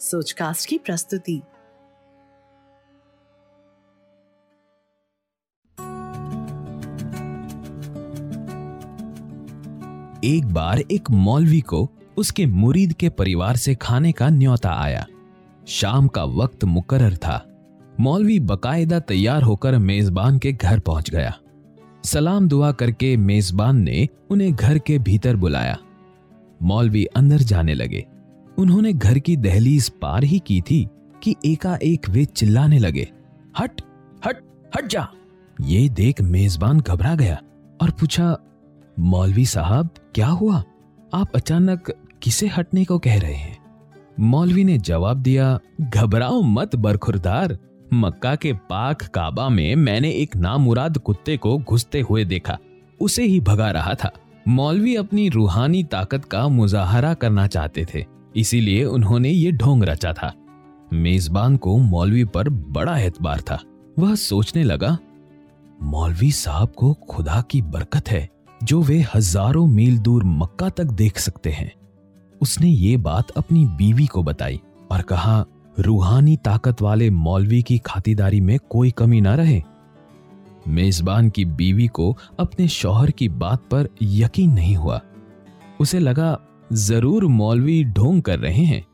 सोचकास्ट की प्रस्तुति। एक बार एक मौलवी को उसके मुरीद के परिवार से खाने का न्योता आया। शाम का वक्त मुकर्र था। मौलवी बकायदा तैयार होकर मेजबान के घर पहुँच गया। सलाम दुआ करके मेजबान ने उन्हें घर के भीतर बुलाया। मौलवी अंदर जाने लगे। उन्होंने घर की दहलीज पार ही की थी कि एकाएक वे चिल्लाने लगे, हट हट हट जा। ये देख मेजबान घबरा गया और पूछा, मौलवी साहब, क्या हुआ? आप अचानक किसे हटने को कह रहे हैं? मौलवी ने जवाब दिया, घबराओ मत, बरखुरदार। मक्का के पाक काबा में मैंने एक नामुराद कुत्ते को घुसते हुए देखा। उसे ही भगा रहा था। मौलवी अपनी रूहानी ताकत का मुजाहरा करना चाहते थे। इसीलिए उन्होंने ये ढोंग रचा था। मेजबान को मौलवी पर बड़ा एतबार था। वह सोचने लगा, मौलवी साहब को खुदा की बरकत है जो वे हज़ारों मील दूर मक्का तक देख सकते हैं। उसने ये बात अपनी बीवी को बताई और कहा, रूहानी ताकत वाले मौलवी की खातिदारी में कोई कमी ना रहे। मेजबान की बीवी को अपने शौहर की बात पर यकीन नहीं हुआ। उसे लगा ज़रूर मौलवी ढोंग कर रहे हैं।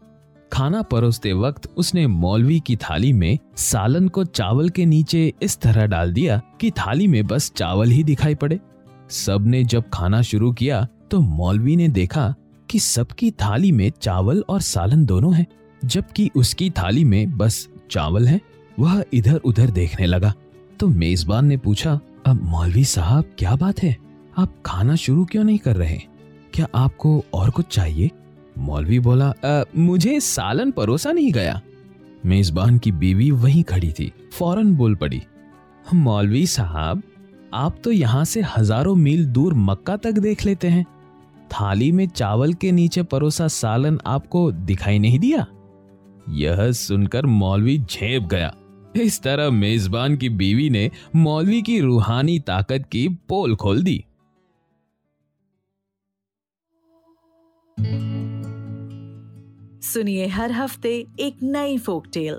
खाना परोसते वक्त उसने मौलवी की थाली में सालन को चावल के नीचे इस तरह डाल दिया कि थाली में बस चावल ही दिखाई पड़े। सबने जब खाना शुरू किया तो मौलवी ने देखा कि सबकी थाली में चावल और सालन दोनों हैं, जबकि उसकी थाली में बस चावल है, वह इधर उधर देखने लगा। तो मेजबान ने पूछा, अब मौलवी साहब, क्या बात है? आप खाना शुरू क्यों नहीं कर रहे क्या आपको और कुछ चाहिए? मौलवी बोला आ, मुझे सालन परोसा नहीं गया। मेजबान की बीवी वहीं खड़ी थी फ़ौरन बोल पड़ी। मौलवी साहब आप तो यहाँ से हज़ारों मील दूर मक्का तक देख लेते हैं। थाली में चावल के नीचे परोसा सालन आपको दिखाई नहीं दिया? यह सुनकर मौलवी झेप गया। इस तरह मेजबान की बीवी ने मौलवी की रूहानी ताकत की पोल खोल दी। सुनिए हर हफ़्ते एक नई फोक टेल